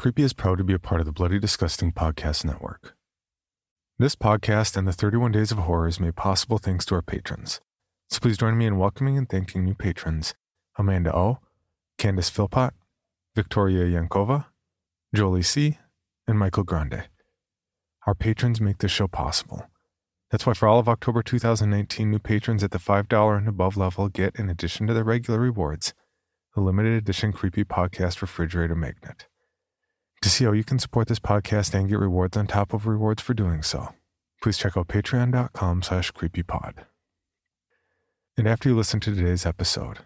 Creepy is proud to be a part of the Bloody Disgusting Podcast Network. This podcast and the 31 Days of Horror is made possible thanks to our patrons. So please join me in welcoming and thanking new patrons Amanda O, Candace Philpott, Victoria Yankova, Jolie C., and Michael Grande. Our patrons make this show possible. That's why for all of October 2019, new patrons at the $5 and above level get, in addition to their regular rewards, the limited edition Creepy Podcast Refrigerator Magnet. To see how you can support this podcast and get rewards on top of rewards for doing so, please check out patreon.com slash creepypod. And after you listen to today's episode,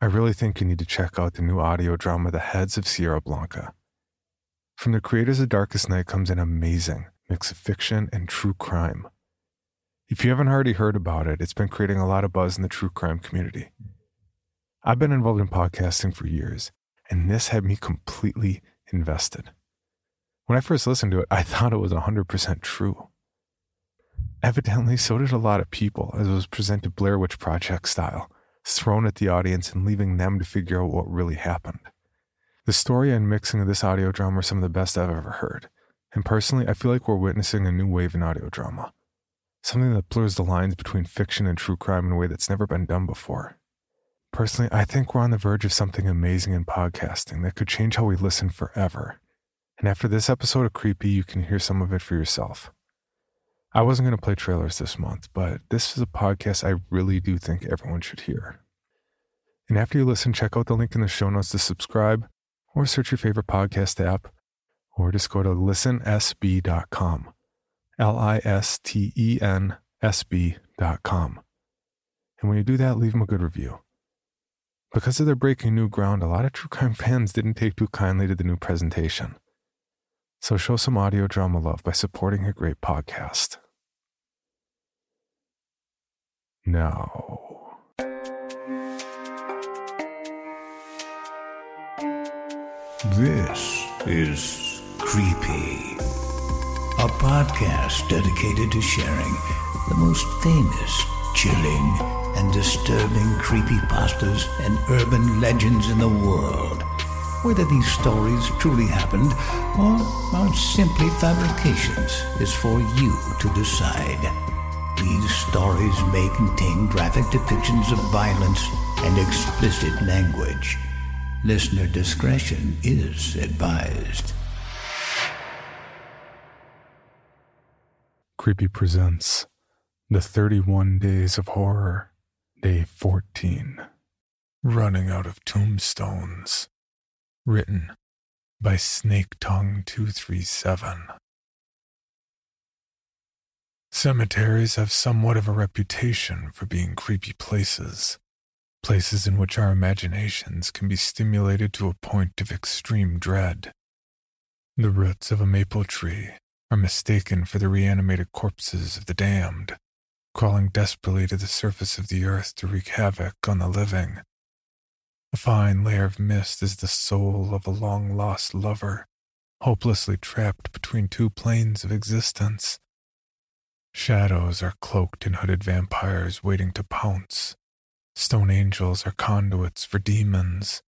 I really think you need to check out the new audio drama The Heads of Sierra Blanca. From the creators of Darkest Night comes an amazing mix of fiction and true crime. If you haven't already heard about it, it's been creating a lot of buzz in the true crime community. I've been involved in podcasting for years, and this had me completely invested. When I first listened to it, I thought it was 100% true. Evidently, so did a lot of people, as it was presented Blair Witch Project style, thrown at the audience and leaving them to figure out what really happened. The story and mixing of this audio drama are some of the best I've ever heard, and personally, I feel like we're witnessing a new wave in audio drama. Something that blurs the lines between fiction and true crime in a way that's never been done before. Personally, I think we're on the verge of something amazing in podcasting that could change how we listen forever. And after this episode of Creepy, you can hear some of it for yourself. I wasn't going to play trailers this month, but this is a podcast I really do think everyone should hear. And after you listen, check out the link in the show notes to subscribe, or search your favorite podcast app, or just go to listensb.com. L I S T E N S B.com. And when you do that, leave them a good review. Because of their breaking new ground, a lot of true crime fans didn't take too kindly to the new presentation. So show some audio drama love by supporting a great podcast. Now. This is Creepy, a podcast dedicated to sharing the most famous, chilling, and disturbing creepypastas and urban legends in the world. Whether these stories truly happened or are simply fabrications is for you to decide. These stories may contain graphic depictions of violence and explicit language. Listener discretion is advised. Creepy presents The 31 Days of Horror, Day 14 Running Out of Tombstones. Written by Snake Tongue 237. Cemeteries have somewhat of a reputation for being creepy places, places in which our imaginations can be stimulated to a point of extreme dread. The roots of a maple tree are mistaken for the reanimated corpses of the damned, crawling desperately to the surface of the earth to wreak havoc on the living. A fine layer of mist is the soul of a long lost lover, hopelessly trapped between two planes of existence. Shadows are cloaked in hooded vampires waiting to pounce. Stone angels are conduits for demons,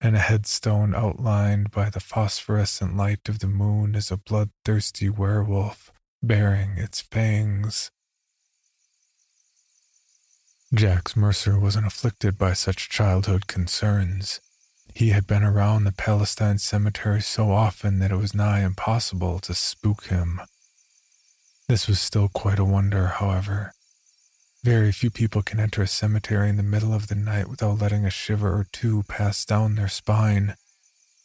and a headstone outlined by the phosphorescent light of the moon is a bloodthirsty werewolf baring its fangs. Jax Mercer wasn't afflicted by such childhood concerns. He had been around the Palestine cemetery so often that it was nigh impossible to spook him. This was still quite a wonder, however. Very few people can enter a cemetery in the middle of the night without letting a shiver or two pass down their spine,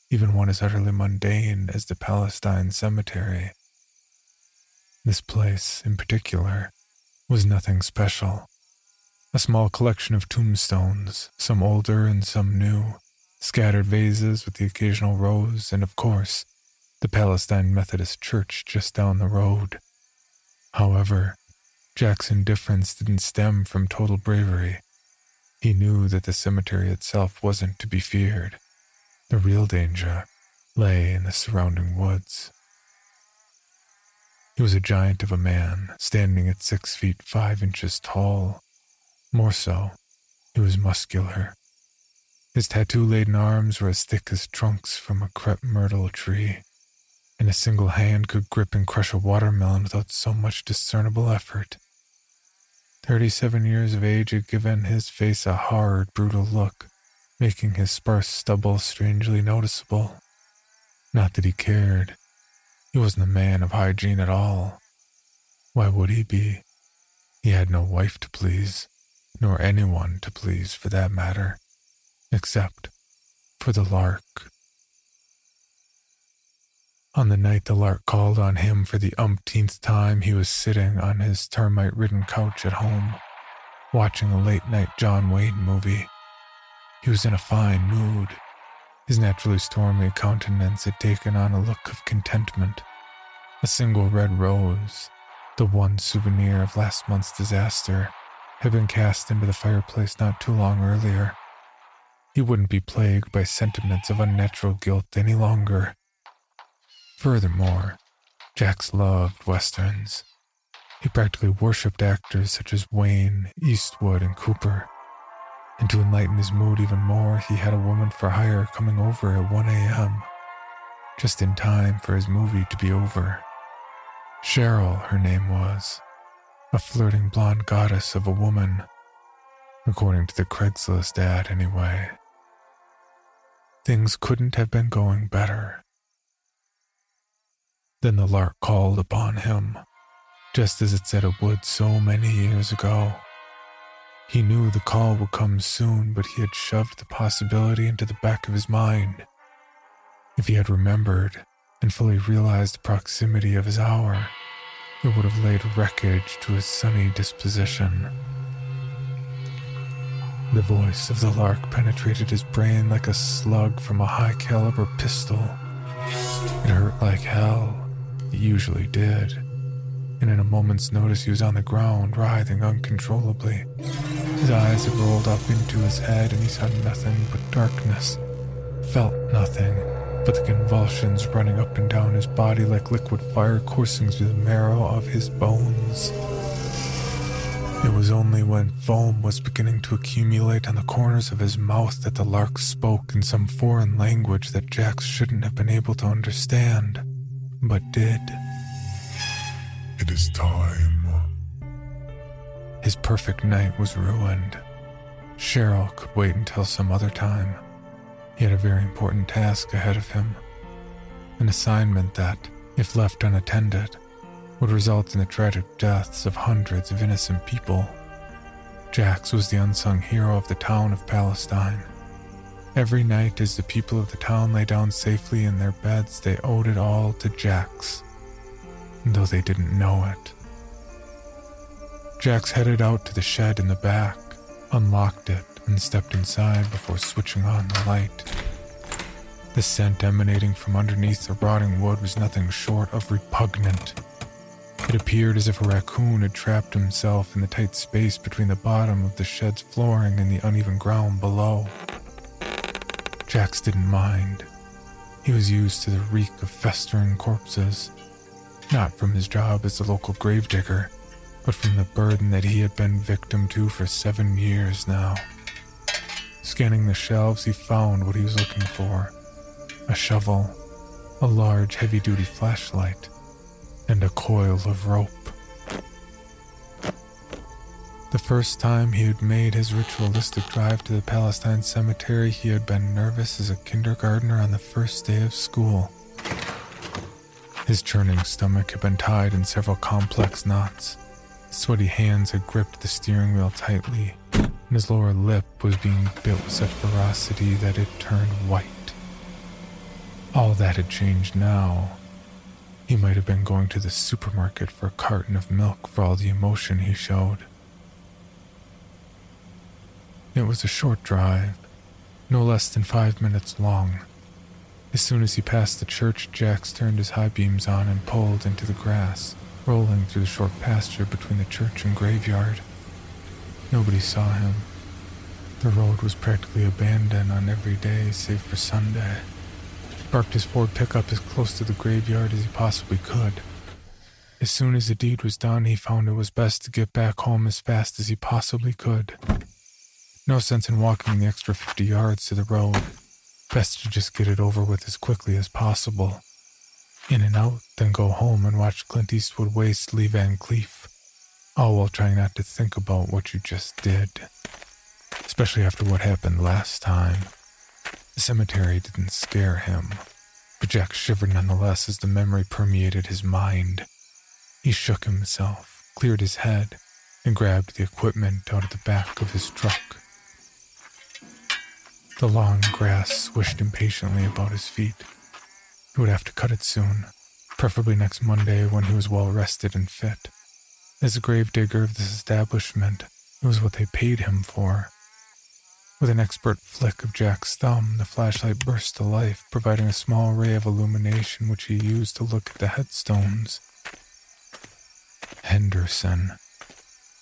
even one as utterly mundane as the Palestine cemetery. This place, in particular, was nothing special. A small collection of tombstones, some older and some new, scattered vases with the occasional rose, and of course, the Palestine Methodist Church just down the road. However, Jack's indifference didn't stem from total bravery. He knew that the cemetery itself wasn't to be feared. The real danger lay in the surrounding woods. He was a giant of a man, standing at six feet five inches tall. More so, he was muscular. His tattoo laden arms were as thick as trunks from a crepe myrtle tree, and a single hand could grip and crush a watermelon without so much discernible effort. Thirty seven years of age had given his face a hard, brutal look, making his sparse stubble strangely noticeable. Not that he cared. He wasn't a man of hygiene at all. Why would he be? He had no wife to please, nor anyone to please for that matter, except for the lark. On the night the lark called on him for the umpteenth time, he was sitting on his termite ridden couch at home, watching a late night John Wayne movie. He was in a fine mood. His naturally stormy countenance had taken on a look of contentment. A single red rose, the one souvenir of last month's disaster, had been cast into the fireplace not too long earlier. He wouldn't be plagued by sentiments of unnatural guilt any longer. Furthermore, Jax loved westerns. He practically worshipped actors such as Wayne, Eastwood, and Cooper. And to enlighten his mood even more, he had a woman for hire coming over at 1 a.m., just in time for his movie to be over. Cheryl, her name was, a flirting blonde goddess of a woman, according to the Craigslist ad, anyway. Things couldn't have been going better. Then the lark called upon him, just as it said it would so many years ago. He knew the call would come soon, but he had shoved the possibility into the back of his mind. If he had remembered and fully realized the proximity of his hour, it would have laid wreckage to his sunny disposition. The voice of the lark penetrated his brain like a slug from a high caliber pistol. It hurt like hell it usually did. And in a moment's notice, he was on the ground, writhing uncontrollably. His eyes had rolled up into his head, and he saw nothing but darkness. Felt nothing but the convulsions running up and down his body like liquid fire coursing through the marrow of his bones. It was only when foam was beginning to accumulate on the corners of his mouth that the lark spoke in some foreign language that Jax shouldn't have been able to understand but did. It is time. His perfect night was ruined. Cheryl could wait until some other time. He had a very important task ahead of him. An assignment that, if left unattended, would result in the tragic deaths of hundreds of innocent people. Jax was the unsung hero of the town of Palestine. Every night, as the people of the town lay down safely in their beds, they owed it all to Jax, though they didn't know it. Jax headed out to the shed in the back, unlocked it, and stepped inside before switching on the light. The scent emanating from underneath the rotting wood was nothing short of repugnant. It appeared as if a raccoon had trapped himself in the tight space between the bottom of the shed's flooring and the uneven ground below. Jax didn't mind. He was used to the reek of festering corpses, not from his job as a local gravedigger, but from the burden that he had been victim to for seven years now. Scanning the shelves, he found what he was looking for a shovel, a large heavy duty flashlight, and a coil of rope. The first time he had made his ritualistic drive to the Palestine cemetery, he had been nervous as a kindergartner on the first day of school. His churning stomach had been tied in several complex knots. His sweaty hands had gripped the steering wheel tightly, his lower lip was being bit with such ferocity that it turned white. All that had changed now. He might have been going to the supermarket for a carton of milk for all the emotion he showed. It was a short drive, no less than five minutes long. As soon as he passed the church, Jax turned his high beams on and pulled into the grass, rolling through the short pasture between the church and graveyard. Nobody saw him. The road was practically abandoned on every day save for Sunday. He parked his Ford pickup as close to the graveyard as he possibly could. As soon as the deed was done, he found it was best to get back home as fast as he possibly could. No sense in walking the extra 50 yards to the road. Best to just get it over with as quickly as possible. In and out, then go home and watch Clint Eastwood waste Lee Van Cleef. Oh, All while trying not to think about what you just did. Especially after what happened last time. The cemetery didn't scare him, but Jack shivered nonetheless as the memory permeated his mind. He shook himself, cleared his head, and grabbed the equipment out of the back of his truck. The long grass swished impatiently about his feet. He would have to cut it soon, preferably next Monday when he was well rested and fit. As a gravedigger of this establishment, it was what they paid him for. With an expert flick of Jack's thumb, the flashlight burst to life, providing a small ray of illumination which he used to look at the headstones. Henderson.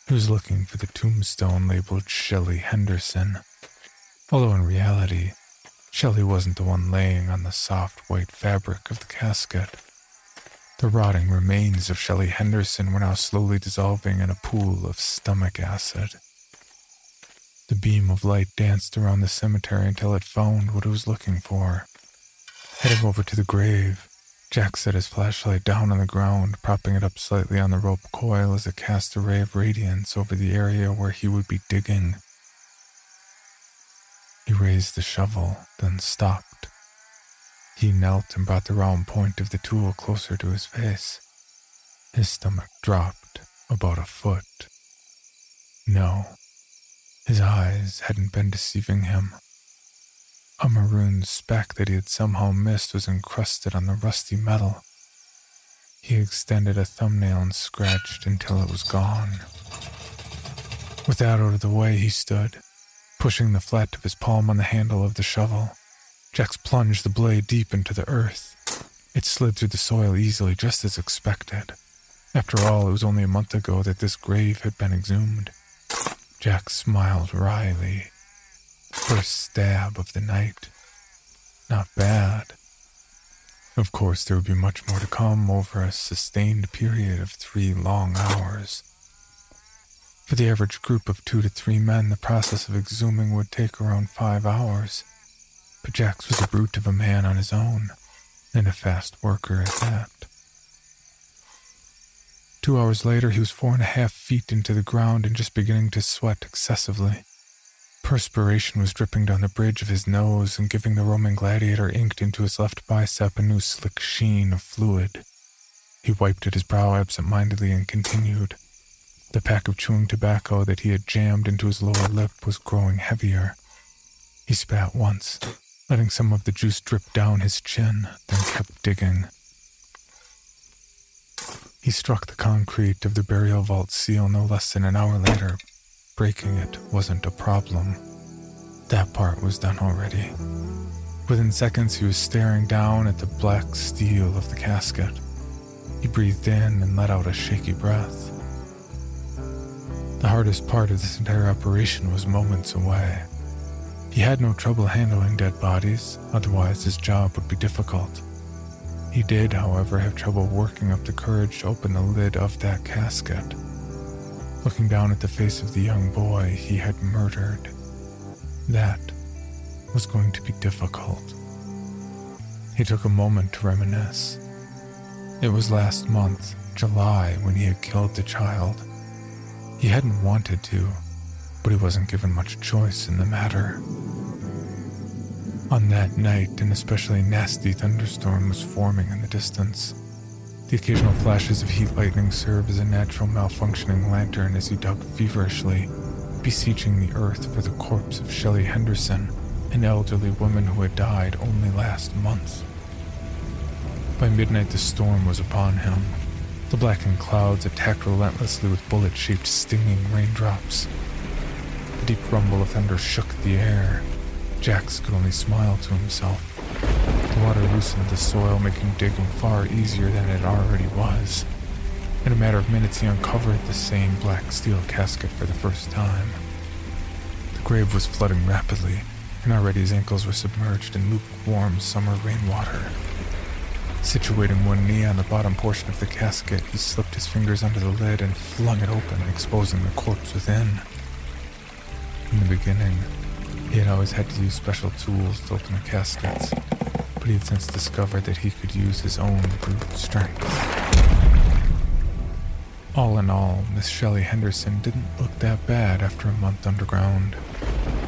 He was looking for the tombstone labeled Shelley Henderson although in reality, Shelley wasn't the one laying on the soft white fabric of the casket. The rotting remains of Shelley Henderson were now slowly dissolving in a pool of stomach acid. The beam of light danced around the cemetery until it found what it was looking for. Heading over to the grave, Jack set his flashlight down on the ground, propping it up slightly on the rope coil as it cast a ray of radiance over the area where he would be digging. He raised the shovel, then stopped. He knelt and brought the round point of the tool closer to his face. His stomach dropped about a foot. No, his eyes hadn't been deceiving him. A maroon speck that he had somehow missed was encrusted on the rusty metal. He extended a thumbnail and scratched until it was gone. With that out of the way, he stood, Pushing the flat of his palm on the handle of the shovel, Jax plunged the blade deep into the earth. It slid through the soil easily, just as expected. After all, it was only a month ago that this grave had been exhumed. Jack smiled wryly. First stab of the night. Not bad. Of course, there would be much more to come over a sustained period of three long hours. For the average group of two to three men, the process of exhuming would take around five hours. But Jax was a brute of a man on his own, and a fast worker at that. Two hours later, he was four and a half feet into the ground and just beginning to sweat excessively. Perspiration was dripping down the bridge of his nose and giving the Roman gladiator inked into his left bicep a new slick sheen of fluid. He wiped at his brow absent mindedly and continued. The pack of chewing tobacco that he had jammed into his lower lip was growing heavier. He spat once, letting some of the juice drip down his chin, then kept digging. He struck the concrete of the burial vault seal no less than an hour later. Breaking it wasn't a problem. That part was done already. Within seconds, he was staring down at the black steel of the casket. He breathed in and let out a shaky breath. The hardest part of this entire operation was moments away. He had no trouble handling dead bodies, otherwise, his job would be difficult. He did, however, have trouble working up the courage to open the lid of that casket. Looking down at the face of the young boy he had murdered, that was going to be difficult. He took a moment to reminisce. It was last month, July, when he had killed the child. He hadn't wanted to, but he wasn't given much choice in the matter. On that night, an especially nasty thunderstorm was forming in the distance. The occasional flashes of heat lightning served as a natural malfunctioning lantern as he dug feverishly, beseeching the earth for the corpse of Shelley Henderson an elderly woman who had died only last month. By midnight, the storm was upon him. The blackened clouds attacked relentlessly with bullet shaped, stinging raindrops. The deep rumble of thunder shook the air. Jax could only smile to himself. The water loosened the soil, making digging far easier than it already was. In a matter of minutes, he uncovered the same black steel casket for the first time. The grave was flooding rapidly, and already his ankles were submerged in lukewarm summer rainwater. Situating one knee on the bottom portion of the casket, he slipped his fingers under the lid and flung it open, exposing the corpse within. In the beginning, he had always had to use special tools to open the caskets, but he had since discovered that he could use his own brute strength. All in all, Miss Shelley Henderson didn't look that bad after a month underground.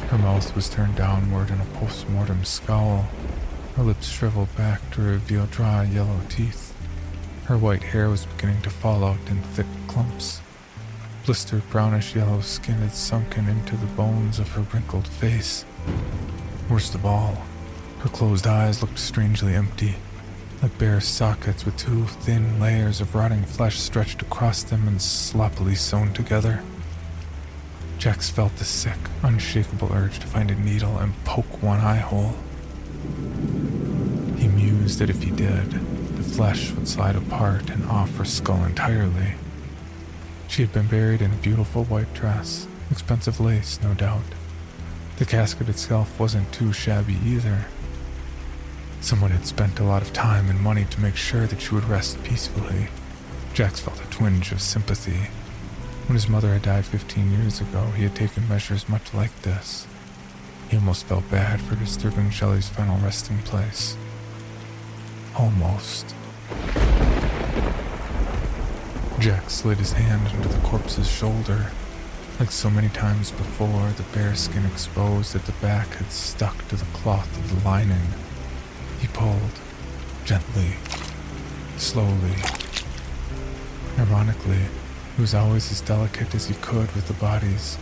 Her mouth was turned downward in a post-mortem scowl. Her lips shriveled back to reveal dry yellow teeth. Her white hair was beginning to fall out in thick clumps. Blistered brownish yellow skin had sunken into the bones of her wrinkled face. Worst of all, her closed eyes looked strangely empty, like bare sockets with two thin layers of rotting flesh stretched across them and sloppily sewn together. Jax felt the sick, unshakable urge to find a needle and poke one eye hole. He mused that if he did, the flesh would slide apart and off her skull entirely. She had been buried in a beautiful white dress, expensive lace, no doubt. The casket itself wasn't too shabby either. Someone had spent a lot of time and money to make sure that she would rest peacefully. Jax felt a twinge of sympathy when his mother had died 15 years ago, he had taken measures much like this. He almost felt bad for disturbing Shelley's final resting place. Almost. Jack slid his hand under the corpse's shoulder. Like so many times before, the bare skin exposed at the back had stuck to the cloth of the lining. He pulled, gently, slowly. Ironically, he was always as delicate as he could with the bodies,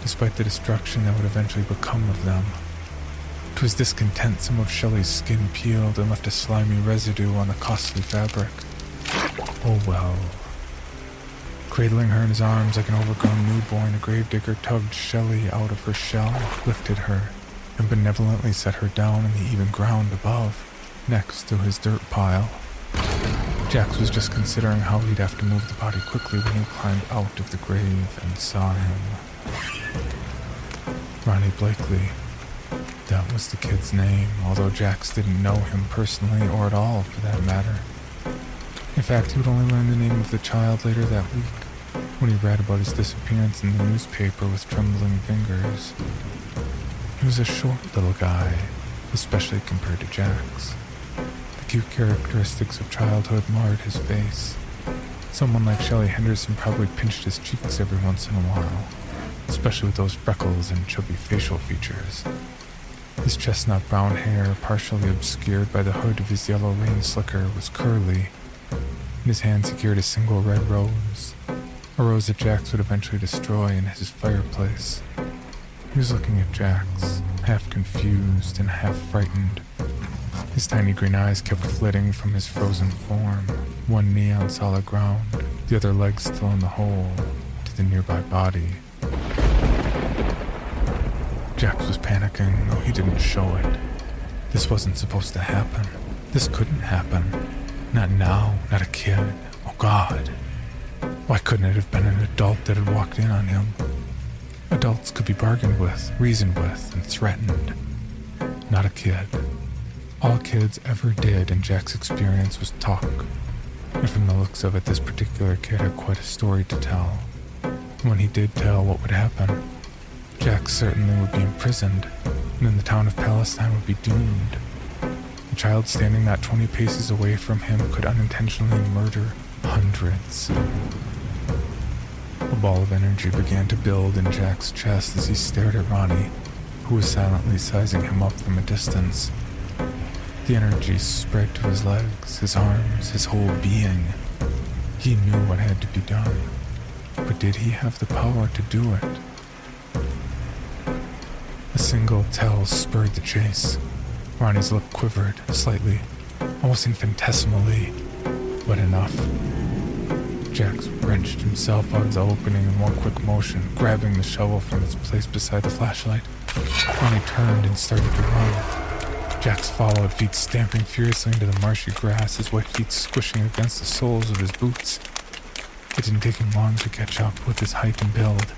despite the destruction that would eventually become of them. To his discontent, some of Shelley's skin peeled and left a slimy residue on the costly fabric. Oh well. Cradling her in his arms like an overgrown newborn, a gravedigger tugged Shelley out of her shell, lifted her, and benevolently set her down in the even ground above, next to his dirt pile. Jax was just considering how he'd have to move the body quickly when he climbed out of the grave and saw him. Ronnie Blakely. That was the kid's name, although Jax didn't know him personally or at all for that matter. In fact, he would only learn the name of the child later that week, when he read about his disappearance in the newspaper with trembling fingers. He was a short little guy, especially compared to Jack's. The cute characteristics of childhood marred his face. Someone like Shelley Henderson probably pinched his cheeks every once in a while, especially with those freckles and chubby facial features. His chestnut brown hair, partially obscured by the hood of his yellow rain slicker, was curly. In his hands he carried a single red rose, a rose that Jax would eventually destroy in his fireplace. He was looking at Jax, half confused and half frightened. His tiny green eyes kept flitting from his frozen form, one knee on solid ground, the other leg still in the hole, to the nearby body. Jax was panicking, though he didn't show it. This wasn't supposed to happen. This couldn't happen. Not now, not a kid. Oh God. Why couldn't it have been an adult that had walked in on him? Adults could be bargained with, reasoned with, and threatened. Not a kid. All kids ever did in Jack's experience was talk. And from the looks of it, this particular kid had quite a story to tell. When he did tell what would happen, Jack certainly would be imprisoned, and then the town of Palestine would be doomed. The child standing not 20 paces away from him could unintentionally murder hundreds. A ball of energy began to build in Jack's chest as he stared at Ronnie, who was silently sizing him up from a distance. The energy spread to his legs, his arms, his whole being. He knew what had to be done, but did he have the power to do it? A single tell spurred the chase. Ronnie's lip quivered slightly, almost infinitesimally, but enough. Jax wrenched himself out of the opening in one quick motion, grabbing the shovel from its place beside the flashlight. Ronnie turned and started to run. Jax followed, feet stamping furiously into the marshy grass, his wet feet squishing against the soles of his boots. It didn't take him long to catch up with his height and build.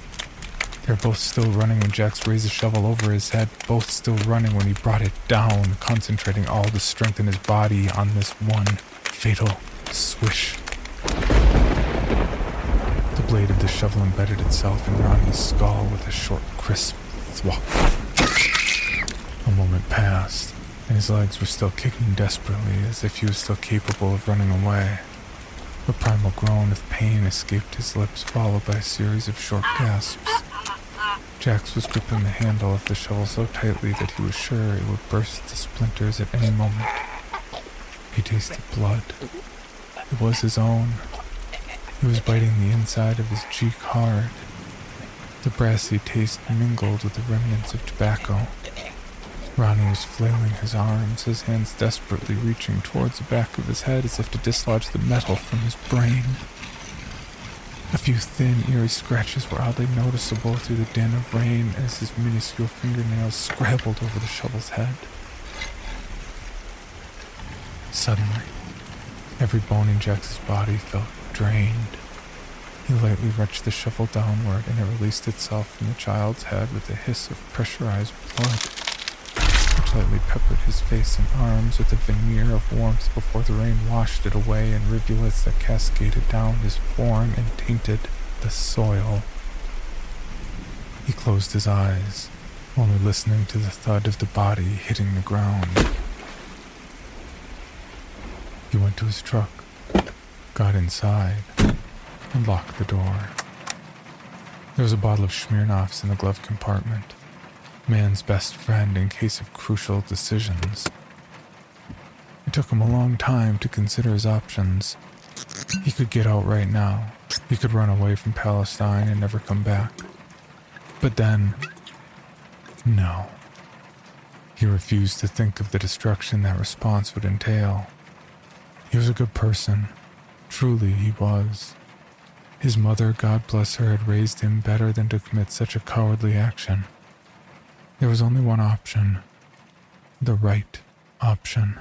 They were both still running when Jax raised the shovel over his head, both still running when he brought it down, concentrating all the strength in his body on this one fatal swish. The blade of the shovel embedded itself in Ronnie's skull with a short, crisp thwop. A moment passed, and his legs were still kicking desperately as if he was still capable of running away. A primal groan of pain escaped his lips, followed by a series of short gasps. Jax was gripping the handle of the shovel so tightly that he was sure it would burst to splinters at any moment. He tasted blood. It was his own. He was biting the inside of his cheek hard. The brassy taste mingled with the remnants of tobacco. Ronnie was flailing his arms, his hands desperately reaching towards the back of his head as if to dislodge the metal from his brain. A few thin, eerie scratches were oddly noticeable through the din of rain as his minuscule fingernails scrabbled over the shovel's head. Suddenly, every bone in Jax's body felt drained. He lightly wrenched the shovel downward and it released itself from the child's head with a hiss of pressurized blood, which lightly peppered his face and arms with a veneer of warmth before the rain washed it away in rivulets that cascaded down his form and tainted the soil. He closed his eyes, only listening to the thud of the body hitting the ground. He went to his truck, got inside, and locked the door. There was a bottle of Smirnoff's in the glove compartment, man's best friend in case of crucial decisions. It took him a long time to consider his options. He could get out right now. He could run away from Palestine and never come back. But then, no. He refused to think of the destruction that response would entail. He was a good person. Truly, he was. His mother, God bless her, had raised him better than to commit such a cowardly action. There was only one option the right option.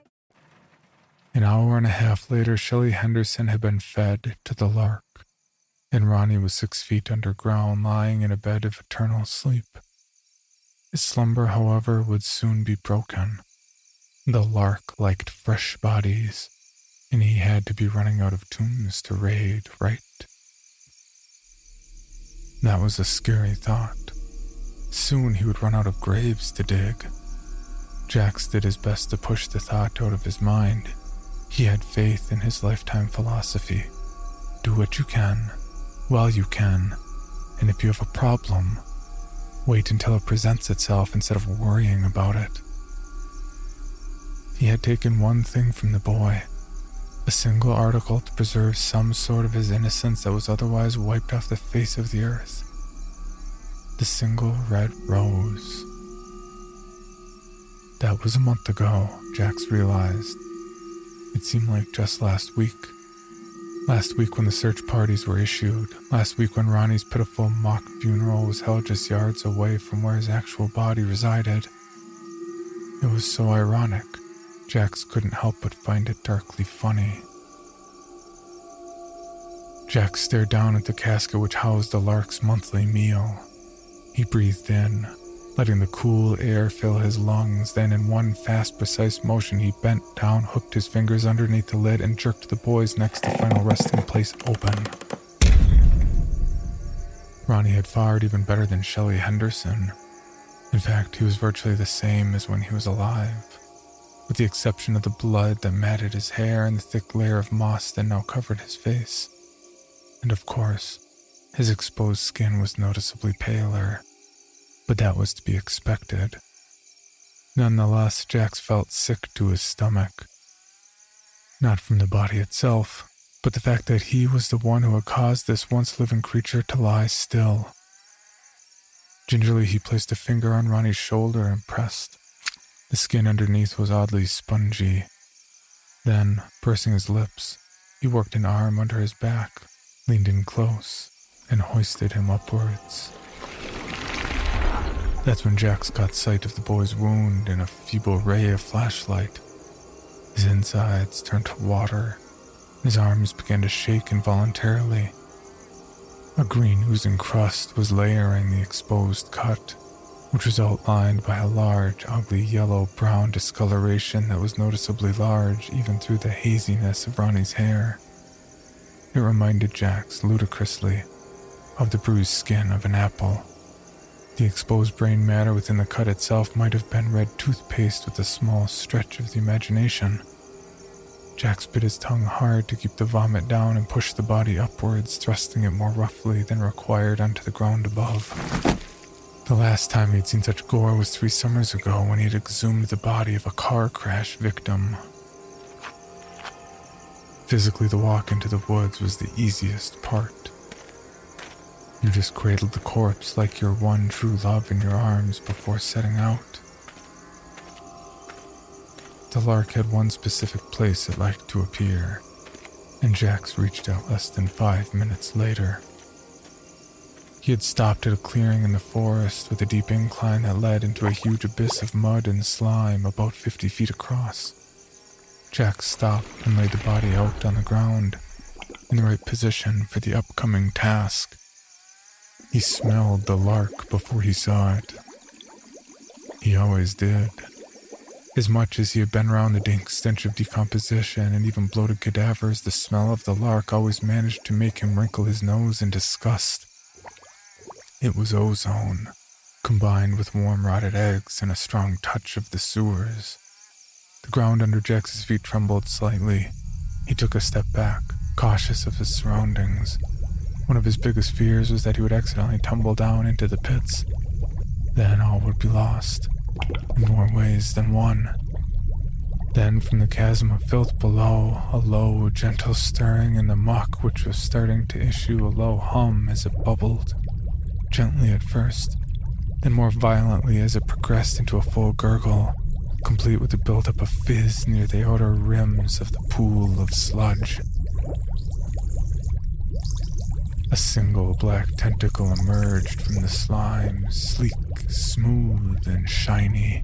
An hour and a half later, Shelley Henderson had been fed to the lark, and Ronnie was six feet underground, lying in a bed of eternal sleep. His slumber, however, would soon be broken. The lark liked fresh bodies, and he had to be running out of tombs to raid, right? That was a scary thought. Soon he would run out of graves to dig. Jax did his best to push the thought out of his mind. He had faith in his lifetime philosophy. Do what you can, while you can, and if you have a problem, wait until it presents itself instead of worrying about it. He had taken one thing from the boy a single article to preserve some sort of his innocence that was otherwise wiped off the face of the earth. the single red rose. That was a month ago, Jax realized. It seemed like just last week. Last week when the search parties were issued. Last week when Ronnie's pitiful mock funeral was held just yards away from where his actual body resided. It was so ironic. Jax couldn't help but find it darkly funny. Jax stared down at the casket which housed the lark's monthly meal. He breathed in, letting the cool air fill his lungs. Then, in one fast, precise motion, he bent down, hooked his fingers underneath the lid, and jerked the boy's next to final resting place open. Ronnie had fared even better than Shelley Henderson. In fact, he was virtually the same as when he was alive, with the exception of the blood that matted his hair and the thick layer of moss that now covered his face. And of course, his exposed skin was noticeably paler, but that was to be expected. Nonetheless, Jax felt sick to his stomach. Not from the body itself, but the fact that he was the one who had caused this once living creature to lie still. Gingerly, he placed a finger on Ronnie's shoulder and pressed. The skin underneath was oddly spongy. Then, pursing his lips, he worked an arm under his back, leaned in close, and hoisted him upwards. That's when Jax caught sight of the boy's wound in a feeble ray of flashlight. His insides turned to water. His arms began to shake involuntarily. A green oozing crust was layering the exposed cut, which was outlined by a large, ugly yellow brown discoloration that was noticeably large even through the haziness of Ronnie's hair. It reminded Jax ludicrously of the bruised skin of an apple. The exposed brain matter within the cut itself might have been red toothpaste with a small stretch of the imagination. Jax bit his tongue hard to keep the vomit down and pushed the body upwards, thrusting it more roughly than required onto the ground above. The last time he'd seen such gore was three summers ago when he'd exhumed the body of a car crash victim. Physically, the walk into the woods was the easiest part. You just cradled the corpse like your one true love in your arms before setting out. The lark had one specific place it liked to appear, and Jax reached out less than five minutes later. He had stopped at a clearing in the forest with a deep incline that led into a huge abyss of mud and slime about 50 feet across. Jax stopped and laid the body out on the ground, in the right position for the upcoming task. He smelled the lark before he saw it. He always did. As much as he had been around the dank stench of decomposition and even bloated cadavers, the smell of the lark always managed to make him wrinkle his nose in disgust. It was ozone, combined with warm rotted eggs and a strong touch of the sewers. The ground under Jax's feet trembled slightly. He took a step back, cautious of his surroundings. One of his biggest fears was that he would accidentally tumble down into the pits. Then all would be lost in more ways than one. Then, from the chasm of filth below, a low, gentle stirring in the muck which was starting to issue a low hum as it bubbled, gently at first, then more violently as it progressed into a full gurgle, complete with the buildup of fizz near the outer rims of the pool of sludge. A single black tentacle emerged from the slime, sleek, smooth, and shiny.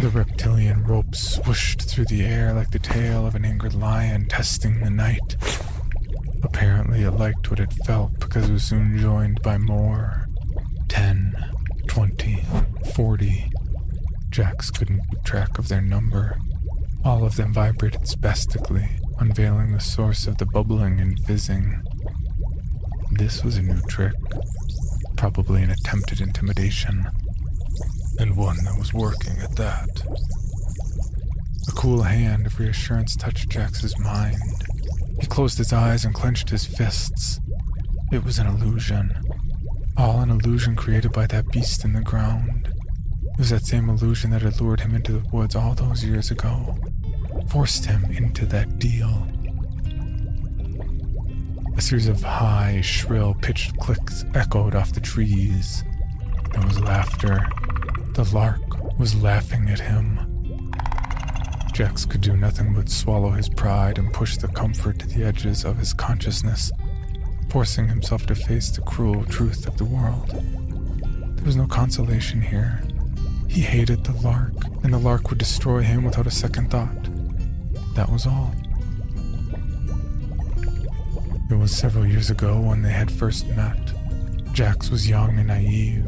The reptilian rope swooshed through the air like the tail of an angered lion testing the night. Apparently, it liked what it felt because it was soon joined by more. Ten, twenty, forty. Jax couldn't keep track of their number. All of them vibrated spastically, unveiling the source of the bubbling and fizzing. This was a new trick, probably an attempted intimidation, and one that was working at that. A cool hand of reassurance touched Jax's mind. He closed his eyes and clenched his fists. It was an illusion. All an illusion created by that beast in the ground. It was that same illusion that had lured him into the woods all those years ago, forced him into that deal. A series of high, shrill, pitched clicks echoed off the trees. There was laughter. The lark was laughing at him. Jax could do nothing but swallow his pride and push the comfort to the edges of his consciousness, forcing himself to face the cruel truth of the world. There was no consolation here. He hated the lark, and the lark would destroy him without a second thought. That was all. It was several years ago when they had first met. Jax was young and naive.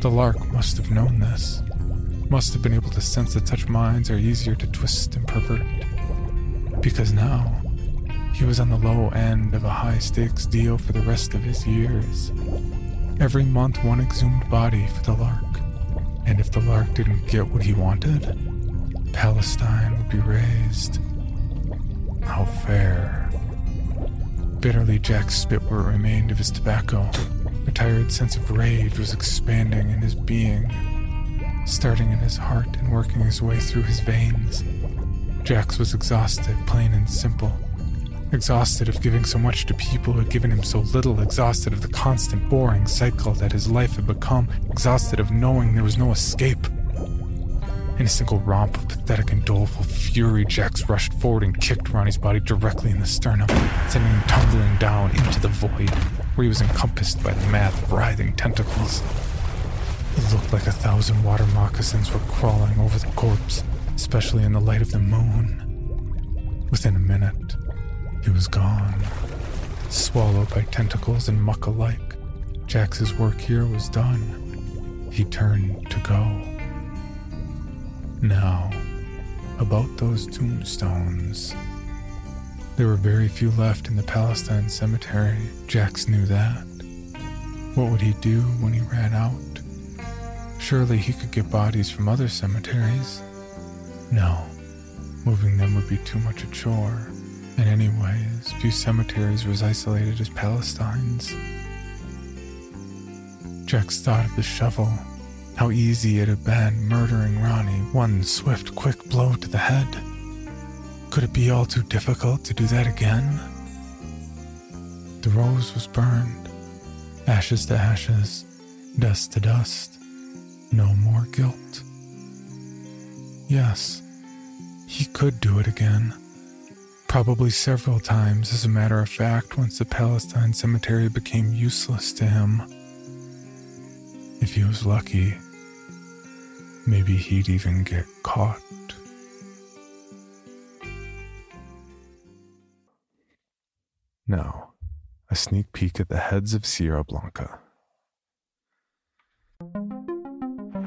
The lark must have known this must have been able to sense that such minds are easier to twist and pervert. Because now, he was on the low end of a high stakes deal for the rest of his years. Every month, one exhumed body for the Lark. And if the Lark didn't get what he wanted, Palestine would be raised. How fair. Bitterly, Jax spit what remained of his tobacco. A tired sense of rage was expanding in his being starting in his heart and working his way through his veins. Jax was exhausted, plain and simple. Exhausted of giving so much to people who had given him so little, exhausted of the constant boring cycle that his life had become, exhausted of knowing there was no escape. In a single romp of pathetic and doleful fury, Jax rushed forward and kicked Ronnie's body directly in the sternum, sending him tumbling down into the void, where he was encompassed by the of writhing tentacles. It looked like a thousand water moccasins were crawling over the corpse, especially in the light of the moon. Within a minute, he was gone, swallowed by tentacles and muck alike. Jax's work here was done. He turned to go. Now, about those tombstones. There were very few left in the Palestine cemetery. Jax knew that. What would he do when he ran out? Surely he could get bodies from other cemeteries. No, moving them would be too much a chore. And anyways, few cemeteries were as isolated as Palestine's. Jax thought of the shovel, how easy it had been murdering Ronnie, one swift, quick blow to the head. Could it be all too difficult to do that again? The rose was burned, ashes to ashes, dust to dust no more guilt. Yes, he could do it again. Probably several times, as a matter of fact, once the Palestine cemetery became useless to him. If he was lucky, maybe he'd even get caught. Now, a sneak peek at the heads of Sierra Blanca.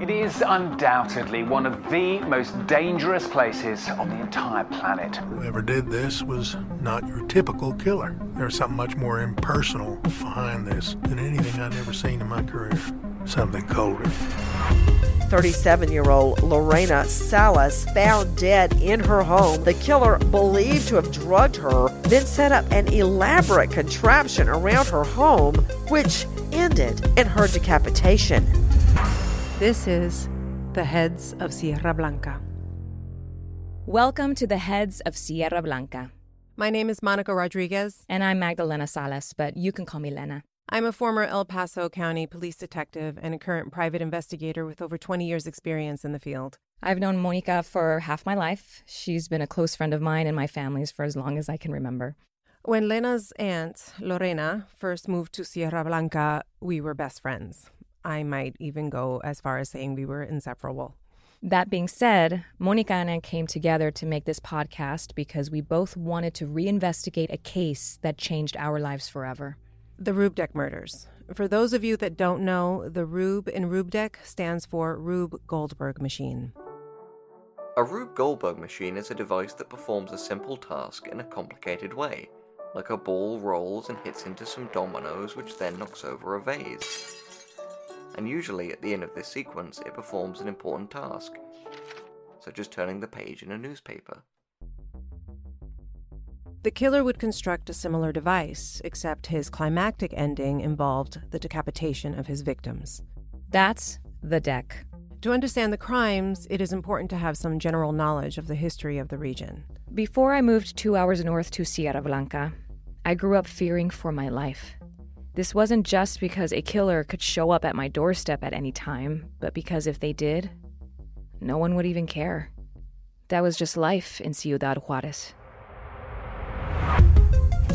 It is undoubtedly one of the most dangerous places on the entire planet. Whoever did this was not your typical killer. There's something much more impersonal behind this than anything I'd ever seen in my career. Something colder. 37 year old Lorena Salas found dead in her home. The killer, believed to have drugged her, then set up an elaborate contraption around her home, which ended in her decapitation. This is The Heads of Sierra Blanca. Welcome to The Heads of Sierra Blanca. My name is Monica Rodriguez. And I'm Magdalena Salas, but you can call me Lena. I'm a former El Paso County police detective and a current private investigator with over 20 years' experience in the field. I've known Monica for half my life. She's been a close friend of mine and my family's for as long as I can remember. When Lena's aunt, Lorena, first moved to Sierra Blanca, we were best friends. I might even go as far as saying we were inseparable. That being said, Monica and I came together to make this podcast because we both wanted to reinvestigate a case that changed our lives forever. The Rubdek murders. For those of you that don't know, the Rube in Rubdek stands for Rube Goldberg machine. A Rube Goldberg machine is a device that performs a simple task in a complicated way, like a ball rolls and hits into some dominoes, which then knocks over a vase and usually at the end of this sequence it performs an important task, such as turning the page in a newspaper. The killer would construct a similar device, except his climactic ending involved the decapitation of his victims. That's the deck. To understand the crimes, it is important to have some general knowledge of the history of the region. Before I moved two hours north to Sierra Blanca, I grew up fearing for my life. This wasn't just because a killer could show up at my doorstep at any time, but because if they did, no one would even care. That was just life in Ciudad Juarez.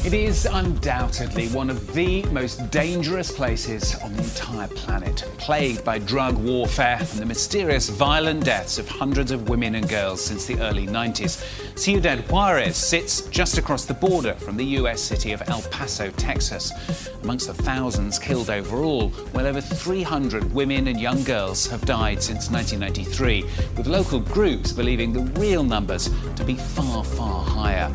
It is undoubtedly one of the most dangerous places on the entire planet, plagued by drug warfare and the mysterious violent deaths of hundreds of women and girls since the early 90s. Ciudad Juarez sits just across the border from the US city of El Paso, Texas. Amongst the thousands killed overall, well over 300 women and young girls have died since 1993, with local groups believing the real numbers to be far, far higher.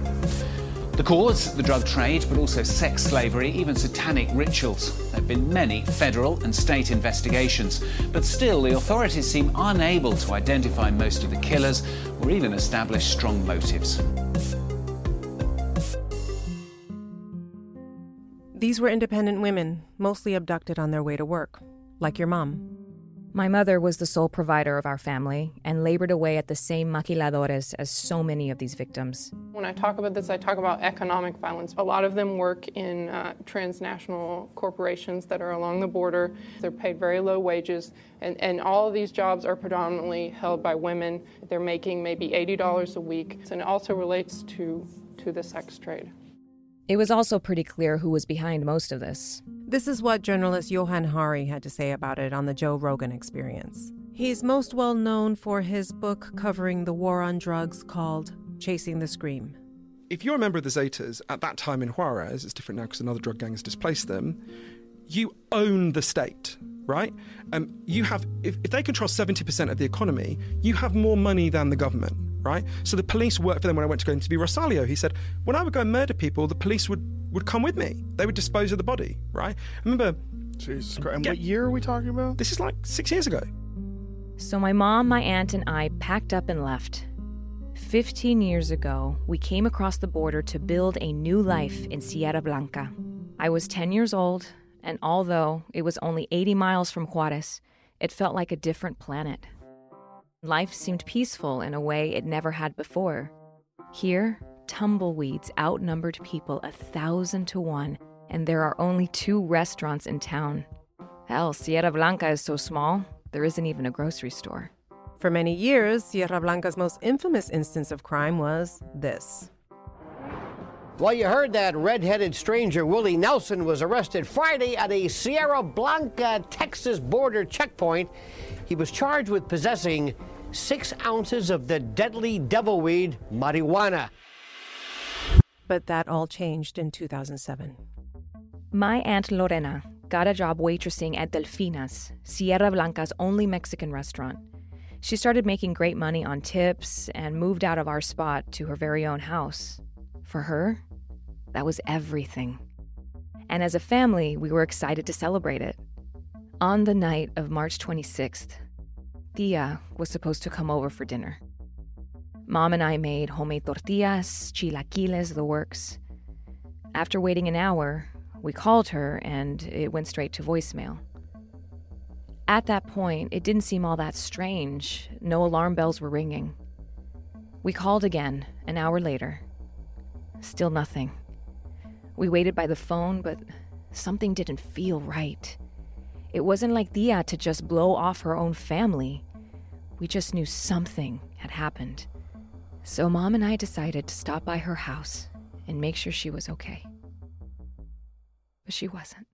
The cause, the drug trade, but also sex slavery, even satanic rituals. There have been many federal and state investigations, but still the authorities seem unable to identify most of the killers or even establish strong motives. These were independent women, mostly abducted on their way to work, like your mom. My mother was the sole provider of our family and labored away at the same maquiladoras as so many of these victims. When I talk about this, I talk about economic violence. A lot of them work in uh, transnational corporations that are along the border. They're paid very low wages, and, and all of these jobs are predominantly held by women. They're making maybe $80 a week, and it also relates to, to the sex trade. It was also pretty clear who was behind most of this. This is what journalist Johann Hari had to say about it on the Joe Rogan experience. He's most well known for his book covering the war on drugs called Chasing the Scream. If you're a member of the Zetas at that time in Juarez, it's different now because another drug gang has displaced them, you own the state, right? Um, you have, if, if they control 70% of the economy, you have more money than the government right? So the police worked for them when I went to go into be Rosario. He said, when I would go and murder people, the police would, would come with me. They would dispose of the body, right? I remember. Jesus Christ. And what year are we talking about? This is like six years ago. So my mom, my aunt, and I packed up and left. 15 years ago, we came across the border to build a new life in Sierra Blanca. I was 10 years old, and although it was only 80 miles from Juarez, it felt like a different planet. Life seemed peaceful in a way it never had before. Here, tumbleweeds outnumbered people a thousand to one, and there are only two restaurants in town. Hell, Sierra Blanca is so small, there isn't even a grocery store. For many years, Sierra Blanca's most infamous instance of crime was this. Well, you heard that red-headed stranger Willie Nelson was arrested Friday at a Sierra Blanca, Texas border checkpoint. He was charged with possessing six ounces of the deadly devilweed marijuana. But that all changed in 2007. My Aunt Lorena got a job waitressing at Delfina's, Sierra Blanca's only Mexican restaurant. She started making great money on tips and moved out of our spot to her very own house. For her, that was everything. And as a family, we were excited to celebrate it. On the night of March 26th, Tia was supposed to come over for dinner. Mom and I made homemade tortillas, chilaquiles, the works. After waiting an hour, we called her and it went straight to voicemail. At that point, it didn't seem all that strange. No alarm bells were ringing. We called again an hour later. Still nothing. We waited by the phone, but something didn't feel right. It wasn't like Tia to just blow off her own family. We just knew something had happened. So Mom and I decided to stop by her house and make sure she was okay. But she wasn't.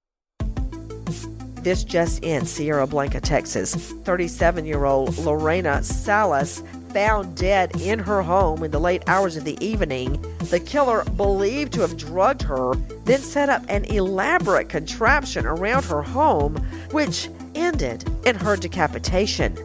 This just in Sierra Blanca, Texas. 37 year old Lorena Salas found dead in her home in the late hours of the evening. The killer, believed to have drugged her, then set up an elaborate contraption around her home, which ended in her decapitation.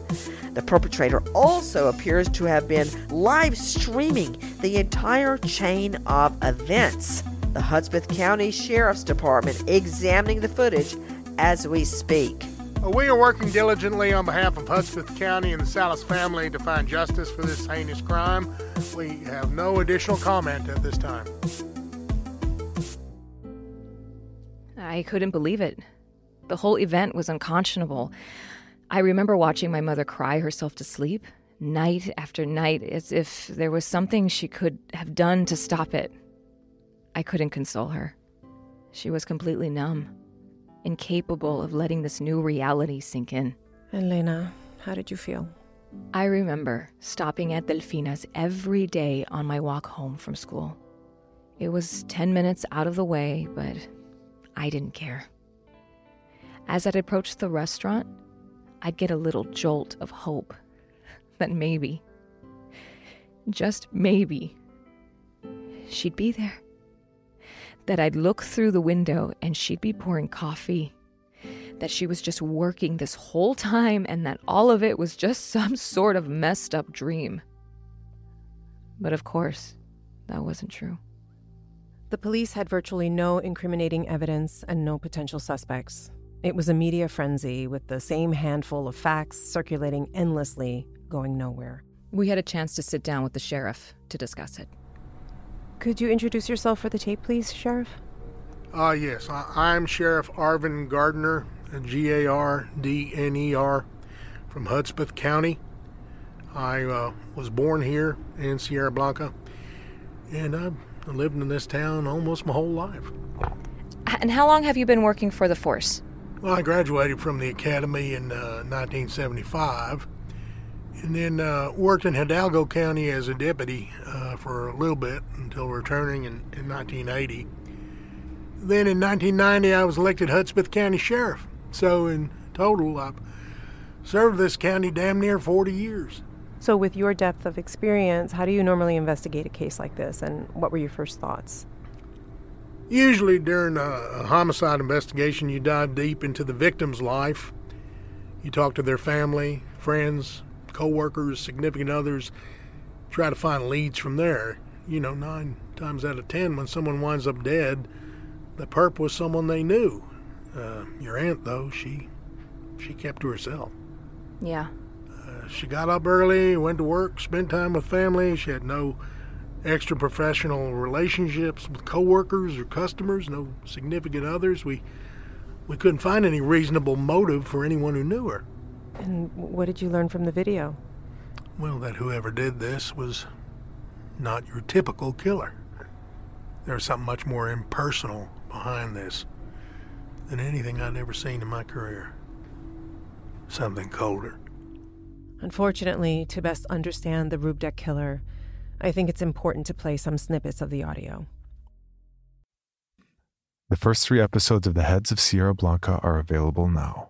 The perpetrator also appears to have been live streaming the entire chain of events. The Hudspeth County Sheriff's Department examining the footage as we speak. We are working diligently on behalf of Hudspeth County and the Salas family to find justice for this heinous crime. We have no additional comment at this time. I couldn't believe it. The whole event was unconscionable. I remember watching my mother cry herself to sleep, night after night, as if there was something she could have done to stop it. I couldn't console her. She was completely numb, incapable of letting this new reality sink in. And Lena, how did you feel? I remember stopping at Delfina's every day on my walk home from school. It was 10 minutes out of the way, but I didn't care. As I'd approach the restaurant, I'd get a little jolt of hope that maybe, just maybe, she'd be there. That I'd look through the window and she'd be pouring coffee. That she was just working this whole time and that all of it was just some sort of messed up dream. But of course, that wasn't true. The police had virtually no incriminating evidence and no potential suspects. It was a media frenzy with the same handful of facts circulating endlessly, going nowhere. We had a chance to sit down with the sheriff to discuss it. Could you introduce yourself for the tape, please, Sheriff? Ah, uh, yes. I- I'm Sheriff Arvin Gardner, G A R D N E R, from Hudspeth County. I uh, was born here in Sierra Blanca, and I've lived in this town almost my whole life. And how long have you been working for the force? Well, I graduated from the academy in uh, 1975 and then uh, worked in Hidalgo County as a deputy uh, for a little bit until returning in, in 1980. Then in 1990, I was elected Hudspeth County Sheriff. So in total, I've served this county damn near 40 years. So, with your depth of experience, how do you normally investigate a case like this, and what were your first thoughts? Usually, during a homicide investigation, you dive deep into the victim's life. You talk to their family, friends, co-workers, significant others, try to find leads from there. You know, nine times out of ten, when someone winds up dead, the perp was someone they knew. Uh, your aunt, though, she she kept to herself. Yeah. Uh, she got up early, went to work, spent time with family. She had no extra professional relationships with coworkers or customers, no significant others. We we couldn't find any reasonable motive for anyone who knew her. And what did you learn from the video? Well, that whoever did this was not your typical killer. There's something much more impersonal behind this than anything I'd ever seen in my career. Something colder. Unfortunately, to best understand the Rubdek killer, I think it's important to play some snippets of the audio. The first three episodes of The Heads of Sierra Blanca are available now.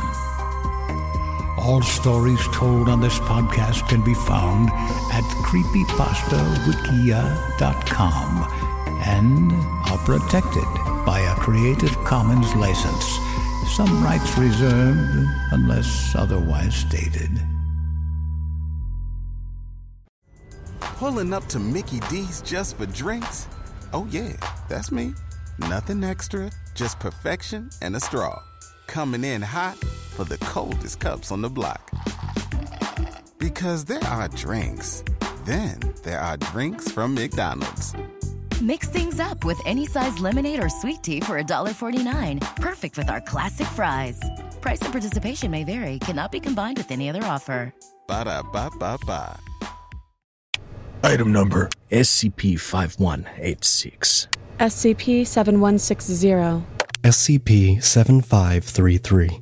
All stories told on this podcast can be found at creepypastawikia.com and are protected by a Creative Commons license. Some rights reserved unless otherwise stated. Pulling up to Mickey D's just for drinks? Oh, yeah, that's me. Nothing extra, just perfection and a straw. Coming in hot for the coldest cups on the block. Because there are drinks, then there are drinks from McDonald's. Mix things up with any size lemonade or sweet tea for $1.49. Perfect with our classic fries. Price and participation may vary, cannot be combined with any other offer. Ba da ba ba ba. Item number SCP 5186. SCP 7160. SCP 7533.